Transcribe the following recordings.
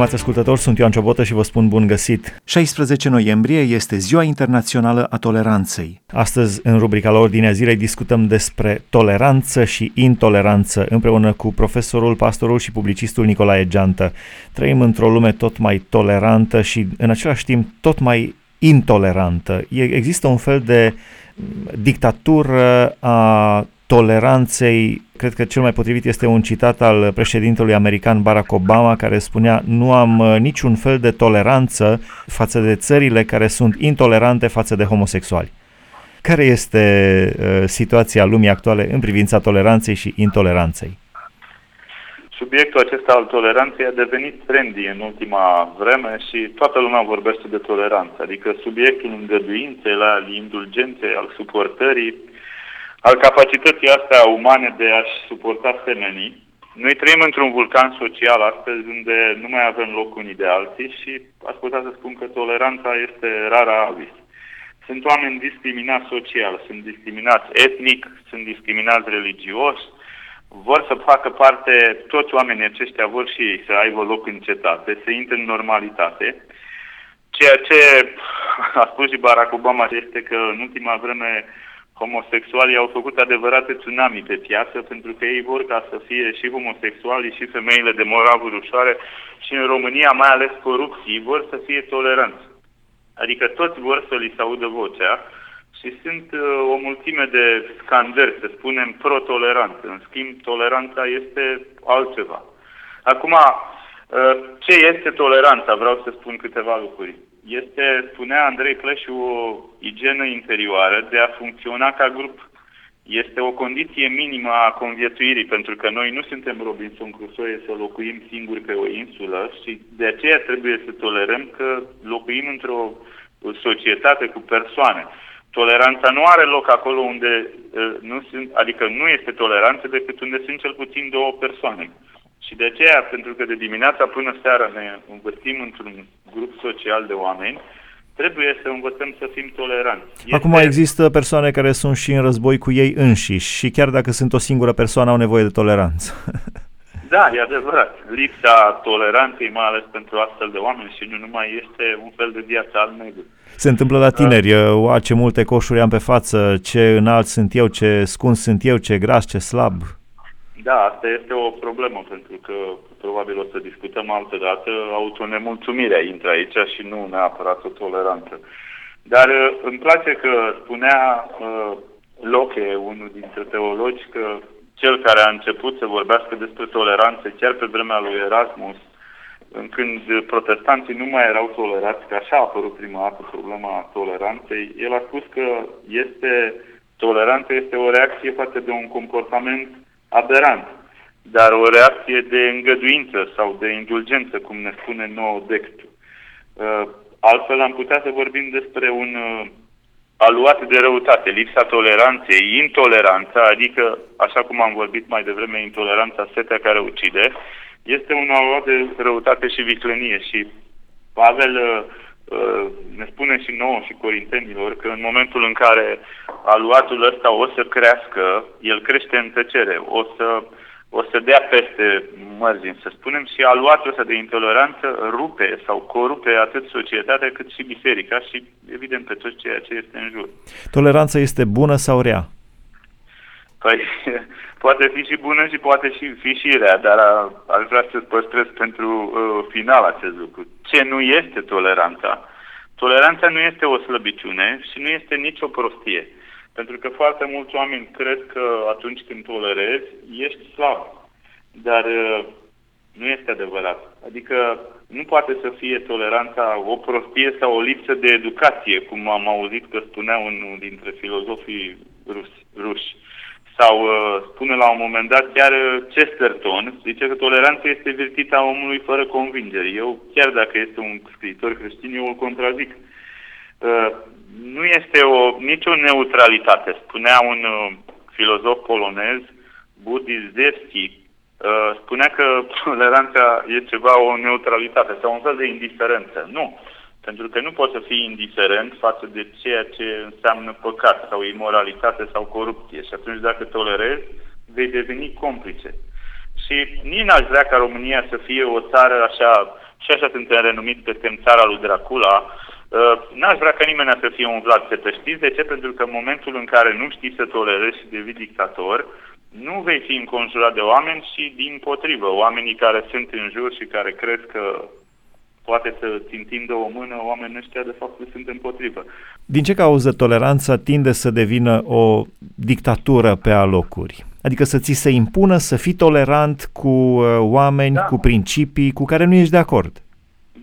Stimați ascultători, sunt Ioan Ciobotă și vă spun bun găsit. 16 noiembrie este Ziua Internațională a Toleranței. Astăzi, în rubrica la Ordinea Zilei, discutăm despre toleranță și intoleranță împreună cu profesorul, pastorul și publicistul Nicolae Geantă. Trăim într-o lume tot mai tolerantă și, în același timp, tot mai intolerantă. Există un fel de dictatură a toleranței, cred că cel mai potrivit este un citat al președintelui american Barack Obama care spunea nu am uh, niciun fel de toleranță față de țările care sunt intolerante față de homosexuali. Care este uh, situația lumii actuale în privința toleranței și intoleranței? Subiectul acesta al toleranței a devenit trendy în ultima vreme și toată lumea vorbește de toleranță, adică subiectul îngăduinței, al indulgenței, al suportării, al capacității astea umane de a-și suporta semenii. Noi trăim într-un vulcan social astăzi unde nu mai avem loc unii de alții și aș putea să spun că toleranța este rara avis. Sunt oameni discriminați social, sunt discriminați etnic, sunt discriminați religios, vor să facă parte, toți oamenii aceștia vor și ei să aibă loc în cetate, să intre în normalitate. Ceea ce a spus și Barack Obama este că în ultima vreme homosexualii au făcut adevărate tsunami pe piață pentru că ei vor ca să fie și homosexualii și femeile de moravuri ușoare și în România, mai ales corupții, vor să fie toleranți. Adică toți vor să li se audă vocea și sunt uh, o mulțime de scandări, să spunem, pro-toleranță. În schimb, toleranța este altceva. Acum, uh, ce este toleranța? Vreau să spun câteva lucruri este, spunea Andrei Cleșu, o igienă interioară de a funcționa ca grup. Este o condiție minimă a conviețuirii, pentru că noi nu suntem Robinson Crusoe să locuim singuri pe o insulă și de aceea trebuie să tolerăm că locuim într-o societate cu persoane. Toleranța nu are loc acolo unde uh, nu sunt, adică nu este toleranță decât unde sunt cel puțin două persoane. Și de aceea, pentru că de dimineața până seara ne învățim într-un grup social de oameni, trebuie să învățăm să fim toleranți. Este... Acum există persoane care sunt și în război cu ei înșiși și chiar dacă sunt o singură persoană au nevoie de toleranță. Da, e adevărat. Lipsa toleranței, mai ales pentru astfel de oameni și nu numai, este un fel de viață al negru. Se întâmplă la tineri, da. ce multe coșuri am pe față, ce înalt sunt eu, ce scuns sunt eu, ce gras, ce slab. Da, asta este o problemă, pentru că probabil o să discutăm altă dată. Autonemulțumirea intră aici și nu neapărat o toleranță. Dar uh, îmi place că spunea uh, Loche, unul dintre teologi, că cel care a început să vorbească despre toleranță chiar pe vremea lui Erasmus, în când protestanții nu mai erau tolerați, că așa a apărut prima dată problema toleranței, el a spus că este toleranța este o reacție față de un comportament aberant, dar o reacție de îngăduință sau de indulgență, cum ne spune nou textul. Uh, altfel am putea să vorbim despre un uh, aluat de răutate, lipsa toleranței, intoleranța, adică, așa cum am vorbit mai devreme, intoleranța, setea care ucide, este un aluat de răutate și viclenie și Pavel uh, ne spune și nouă și corintenilor că în momentul în care aluatul ăsta o să crească, el crește în tăcere, o să, o să dea peste mărzini, să spunem, și aluatul ăsta de intoleranță rupe sau corupe atât societatea cât și biserica și, evident, pe tot ceea ce este în jur. Toleranța este bună sau rea? Păi, poate fi și bună și poate și fi și rea, dar aș vrea să păstrez pentru uh, final acest lucru. Ce nu este toleranța? Toleranța nu este o slăbiciune și nu este nicio prostie. Pentru că foarte mulți oameni cred că atunci când tolerezi, ești slab. Dar uh, nu este adevărat. Adică nu poate să fie toleranța o prostie sau o lipsă de educație, cum am auzit că spunea unul dintre filozofii rusi. ruși. Sau uh, spune la un moment dat chiar uh, Chesterton, zice că toleranța este virtita omului fără convingere. Eu, chiar dacă este un scriitor creștin, eu îl contrazic. Uh, nu este o, nicio neutralitate. Spunea un uh, filozof polonez, Buddhist uh, spunea că toleranța e ceva, o neutralitate sau un fel de indiferență. Nu. Pentru că nu poți să fii indiferent față de ceea ce înseamnă păcat sau imoralitate sau corupție. Și atunci dacă tolerezi, vei deveni complice. Și nici n-aș vrea ca România să fie o țară așa, și așa suntem renumit că suntem țara lui Dracula, uh, n-aș vrea ca nimeni să fie un Vlad Țetă. Știți de ce? Pentru că în momentul în care nu știi să tolerezi și devii dictator, nu vei fi înconjurat de oameni și din potrivă, oamenii care sunt în jur și care cred că poate să ți întindă o mână, oamenii ăștia de fapt sunt împotrivă. Din ce cauză toleranța tinde să devină o dictatură pe alocuri? Adică să ți se impună să fii tolerant cu uh, oameni, da. cu principii cu care nu ești de acord.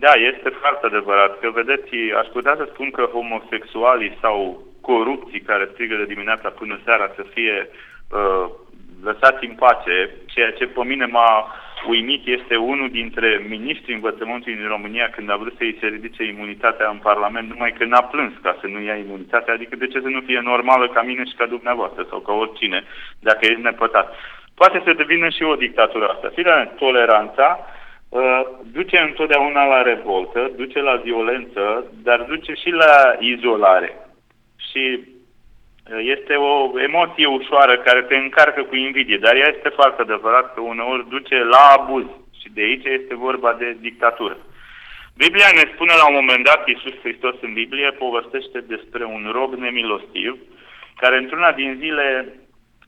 Da, este foarte adevărat. Că vedeți, aș putea să spun că homosexualii sau corupții care strigă de dimineața până seara să fie uh, lăsați în pace. Ceea ce pe mine m-a uimit este unul dintre ministrii învățământului din România când a vrut să-i se ridice imunitatea în Parlament, numai că n-a plâns ca să nu ia imunitatea, adică de ce să nu fie normală ca mine și ca dumneavoastră sau ca oricine, dacă ești nepătat. Poate să devină și o dictatură asta. Fie toleranța uh, duce întotdeauna la revoltă, duce la violență, dar duce și la izolare. Și este o emoție ușoară care te încarcă cu invidie, dar ea este foarte adevărat că uneori duce la abuz și de aici este vorba de dictatură. Biblia ne spune la un moment dat, Iisus Hristos în Biblie povestește despre un rob nemilostiv care într-una din zile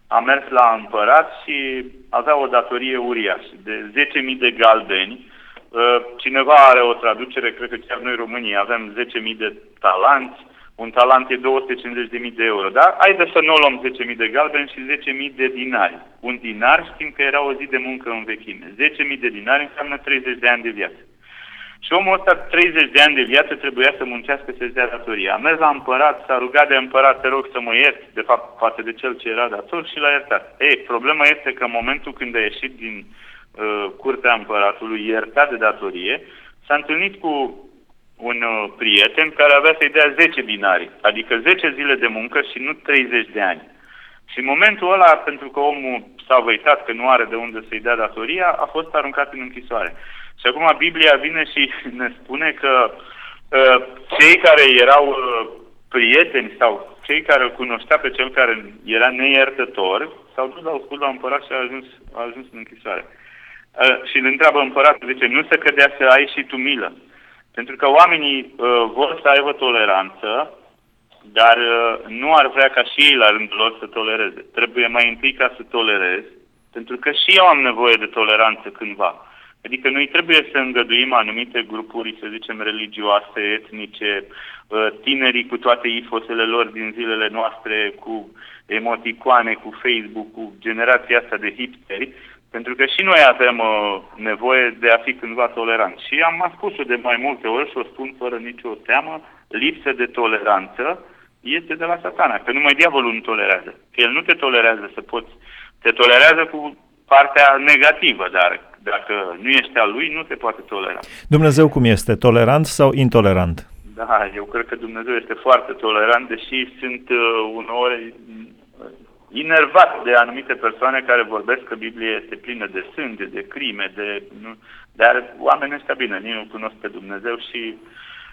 a mers la împărat și avea o datorie uriașă de 10.000 de galbeni. Uh, cineva are o traducere, cred că chiar noi România avem 10.000 de talanți, un talent e 250.000 de euro, da? Haideți să nu luăm 10.000 de galbeni și 10.000 de dinari. Un dinar știm că era o zi de muncă în vechime. 10.000 de dinari înseamnă 30 de ani de viață. Și omul ăsta, 30 de ani de viață, trebuia să muncească să-și dea datoria. A mers la împărat, s-a rugat de împărat, te rog să mă ierți, de fapt, față de cel ce era dator și l-a iertat. Ei, problema este că în momentul când a ieșit din uh, curtea împăratului, iertat de datorie, s-a întâlnit cu un uh, prieten care avea să-i dea 10 dinari, adică 10 zile de muncă și nu 30 de ani. Și în momentul ăla, pentru că omul s-a văitat că nu are de unde să-i dea datoria, a fost aruncat în închisoare. Și acum Biblia vine și ne spune că uh, cei care erau uh, prieteni sau cei care îl cunoștea pe cel care era neiertător, s-au dus la spus la împărat și a ajuns, a ajuns în închisoare. Uh, și îl întreabă împăratul, zice, nu se cădea să ai și tu milă. Pentru că oamenii uh, vor să aibă toleranță, dar uh, nu ar vrea ca și ei la rândul lor să tolereze. Trebuie mai întâi ca să tolerez, pentru că și eu am nevoie de toleranță cândva. Adică noi trebuie să îngăduim anumite grupuri, să zicem, religioase, etnice, uh, tinerii cu toate ifosele lor din zilele noastre, cu emoticoane, cu Facebook, cu generația asta de hipsteri, pentru că și noi avem uh, nevoie de a fi cândva toleranți. Și am spus-o de mai multe ori și o spun fără nicio teamă, lipsă de toleranță este de la satana, că numai diavolul nu tolerează. Că el nu te tolerează să poți, te tolerează cu partea negativă, dar dacă nu ești al lui, nu te poate tolera. Dumnezeu cum este? Tolerant sau intolerant? Da, eu cred că Dumnezeu este foarte tolerant, deși sunt uh, uneori inervat de anumite persoane care vorbesc că Biblia este plină de sânge, de crime, de, nu, dar oamenii ăștia bine, nici nu cunosc pe Dumnezeu și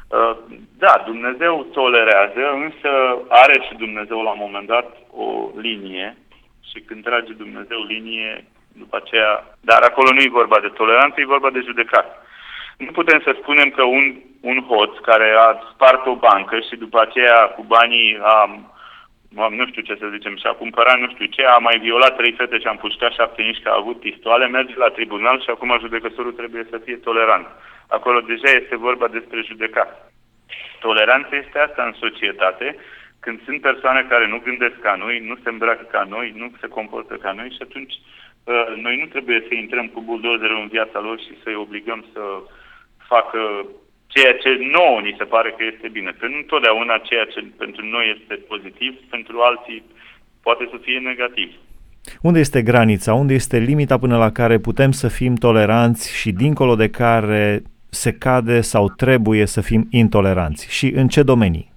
uh, da, Dumnezeu tolerează, însă are și Dumnezeu la un moment dat o linie și când trage Dumnezeu linie, după aceea, dar acolo nu e vorba de toleranță, e vorba de judecat. Nu putem să spunem că un, un hoț care a spart o bancă și după aceea cu banii a nu știu ce să zicem, și-a cumpărat nu știu ce, a mai violat trei fete și a împușcat șapte nici că a avut pistoale, merge la tribunal și acum judecătorul trebuie să fie tolerant. Acolo deja este vorba despre judecat. Toleranța este asta în societate, când sunt persoane care nu gândesc ca noi, nu se îmbracă ca noi, nu se comportă ca noi și atunci uh, noi nu trebuie să intrăm cu buldozerul în viața lor și să-i obligăm să facă ceea ce nouă ni se pare că este bine. Că nu întotdeauna ceea ce pentru noi este pozitiv, pentru alții poate să fie negativ. Unde este granița? Unde este limita până la care putem să fim toleranți și dincolo de care se cade sau trebuie să fim intoleranți? Și în ce domenii?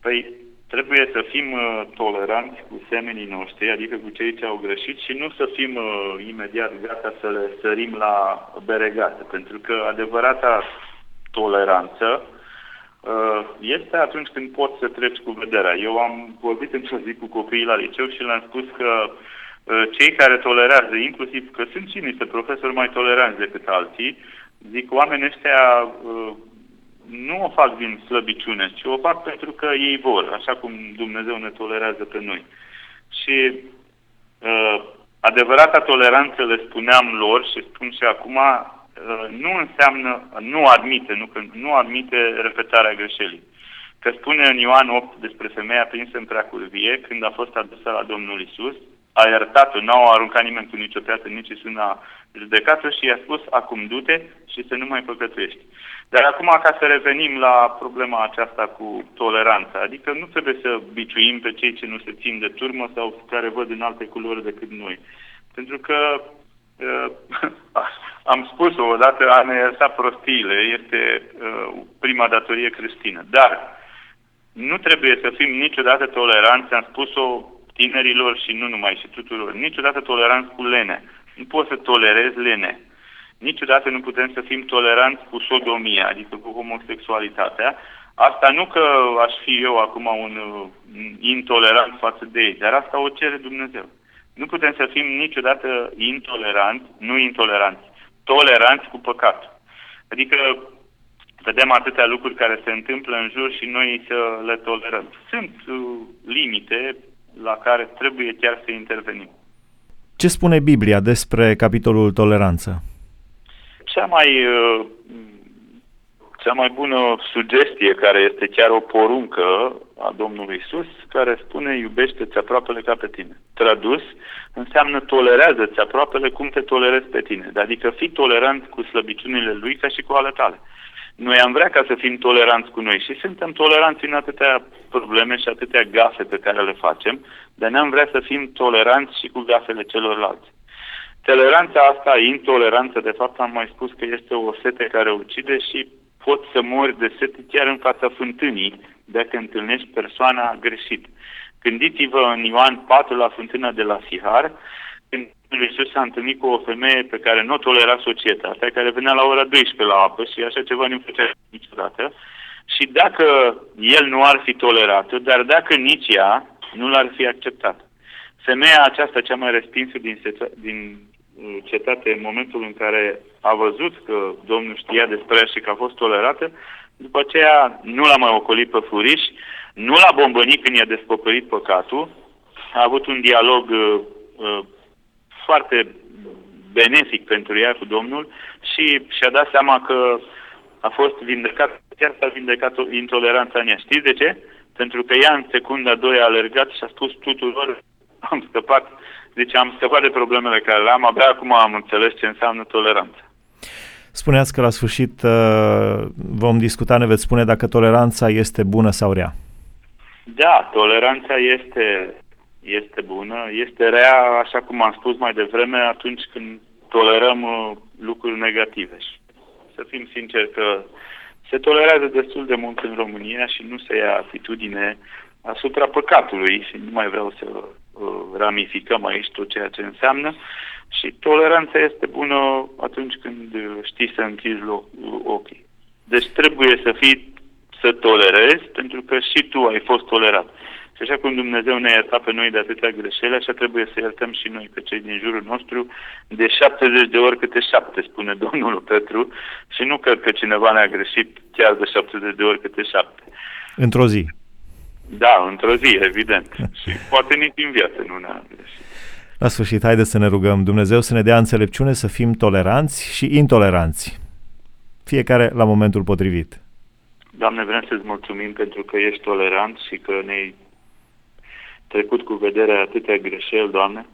Păi, trebuie să fim uh, toleranți cu semenii noștri, adică cu cei ce au greșit și nu să fim uh, imediat gata să le sărim la beregate, pentru că adevărata toleranță uh, este atunci când poți să treci cu vederea. Eu am vorbit într-o zi cu copiii la liceu și le-am spus că uh, cei care tolerează, inclusiv că sunt și niște profesori mai toleranți decât alții, zic, oamenii ăștia uh, nu o fac din slăbiciune, ci o fac pentru că ei vor, așa cum Dumnezeu ne tolerează pe noi. Și uh, adevărata toleranță, le spuneam lor și spun și acum, uh, nu înseamnă, nu admite, nu, nu admite repetarea greșelii. Că spune în Ioan 8 despre femeia prinsă în preacurvie, când a fost adusă la Domnul Isus, a iertat-o, n-au aruncat nimeni cu nicio piatră, nici Isus n-a judecat-o și i-a spus, acum du-te și să nu mai păcătuiești. Dar acum, ca să revenim la problema aceasta cu toleranța, adică nu trebuie să biciuim pe cei ce nu se țin de turmă sau care văd în alte culori decât noi. Pentru că uh, am spus-o odată, a ne ierta prostiile este uh, prima datorie creștină. Dar nu trebuie să fim niciodată toleranți, am spus-o tinerilor și nu numai, și tuturor, niciodată toleranți cu lene. Nu poți să tolerezi lene niciodată nu putem să fim toleranți cu sodomia, adică cu homosexualitatea. Asta nu că aș fi eu acum un uh, intolerant față de ei, dar asta o cere Dumnezeu. Nu putem să fim niciodată intoleranți, nu intoleranți, toleranți cu păcat. Adică vedem atâtea lucruri care se întâmplă în jur și noi să le tolerăm. Sunt uh, limite la care trebuie chiar să intervenim. Ce spune Biblia despre capitolul toleranță? cea mai, uh, cea mai bună sugestie, care este chiar o poruncă a Domnului Isus, care spune iubește-ți aproapele ca pe tine. Tradus, înseamnă tolerează-ți aproapele cum te tolerezi pe tine. Adică fii tolerant cu slăbiciunile lui ca și cu ale tale. Noi am vrea ca să fim toleranți cu noi și suntem toleranți în atâtea probleme și atâtea gafe pe care le facem, dar ne-am vrea să fim toleranți și cu gafele celorlalți. Toleranța asta, intoleranță, de fapt am mai spus că este o sete care ucide și poți să mori de sete chiar în fața fântânii dacă întâlnești persoana greșit. Gândiți-vă în Ioan 4 la fântâna de la Sihar, când Iisus s-a întâlnit cu o femeie pe care nu o tolera societatea, care venea la ora 12 la apă și așa ceva nu făcea niciodată. Și dacă el nu ar fi tolerat dar dacă nici ea nu l-ar fi acceptat. Femeia aceasta, cea mai respinsă din, din cetate în momentul în care a văzut că Domnul știa despre ea și că a fost tolerată, după aceea nu l-a mai ocolit pe furiș, nu l-a bombănit când i-a descoperit păcatul, a avut un dialog uh, uh, foarte benefic pentru ea cu Domnul și și-a dat seama că a fost vindecat, chiar s-a vindecat intoleranța în ea. Știți de ce? Pentru că ea în secunda 2 a alergat și a spus tuturor, am scăpat deci am scăpat de problemele care le am, abia acum am înțeles ce înseamnă toleranță. Spuneați că la sfârșit uh, vom discuta, ne veți spune dacă toleranța este bună sau rea. Da, toleranța este, este bună, este rea, așa cum am spus mai devreme, atunci când tolerăm uh, lucruri negative. Să fim sinceri că se tolerează destul de mult în România și nu se ia atitudine asupra păcatului și nu mai vreau să Uh, ramificăm aici tot ceea ce înseamnă și toleranța este bună atunci când uh, știi să închizi ochii. Deci trebuie să fii, să tolerezi, pentru că și tu ai fost tolerat. Și așa cum Dumnezeu ne-a iertat pe noi de atâtea greșeli, așa trebuie să iertăm și noi pe cei din jurul nostru de 70 de ori câte șapte, spune Domnul Petru, și nu cred că cineva ne-a greșit chiar de 70 de ori câte șapte. Într-o zi. Da, într-o zi, evident. și poate nici din viață nu ne-a greșit. La sfârșit, haideți să ne rugăm Dumnezeu să ne dea înțelepciune să fim toleranți și intoleranți. Fiecare la momentul potrivit. Doamne, vrem să-ți mulțumim pentru că ești tolerant și că ne-ai trecut cu vederea atâtea greșeli, Doamne.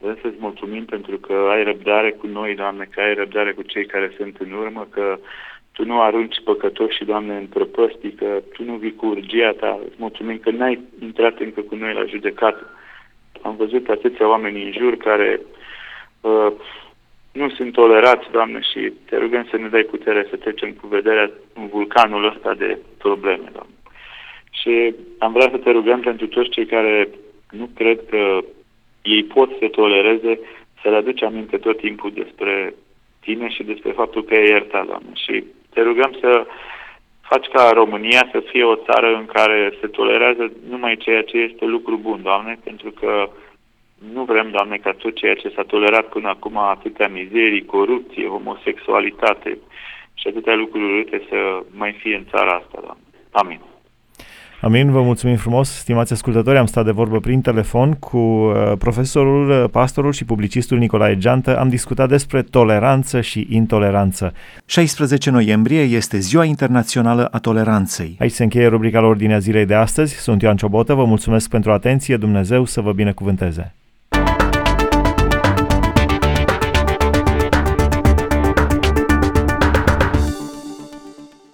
Vrem să-ți mulțumim pentru că ai răbdare cu noi, Doamne, că ai răbdare cu cei care sunt în urmă, că tu nu arunci păcătoși, Doamne, în prăpăstii, că Tu nu vii cu urgia Ta. Îți mulțumim că n-ai intrat încă cu noi la judecată. Am văzut atâția oameni în jur care uh, nu sunt tolerați, Doamne, și te rugăm să ne dai putere să trecem cu vederea în vulcanul ăsta de probleme, Doamne. Și am vrea să te rugăm pentru toți cei care nu cred că ei pot să tolereze, să le aduci aminte tot timpul despre tine și despre faptul că e iertat, Doamne. Și te rugăm să faci ca România să fie o țară în care se tolerează numai ceea ce este lucru bun, Doamne, pentru că Nu vrem, Doamne, ca tot ceea ce s-a tolerat până acum, atâtea mizerii, corupție, homosexualitate și atâtea lucruri urâte să mai fie în țara asta, Doamne. Amin. Amin, vă mulțumim frumos, stimați ascultători, am stat de vorbă prin telefon cu uh, profesorul, uh, pastorul și publicistul Nicolae Geantă, am discutat despre toleranță și intoleranță. 16 noiembrie este Ziua Internațională a Toleranței. Aici se încheie rubrica la ordinea zilei de astăzi, sunt Ioan Ciobotă, vă mulțumesc pentru atenție, Dumnezeu să vă binecuvânteze.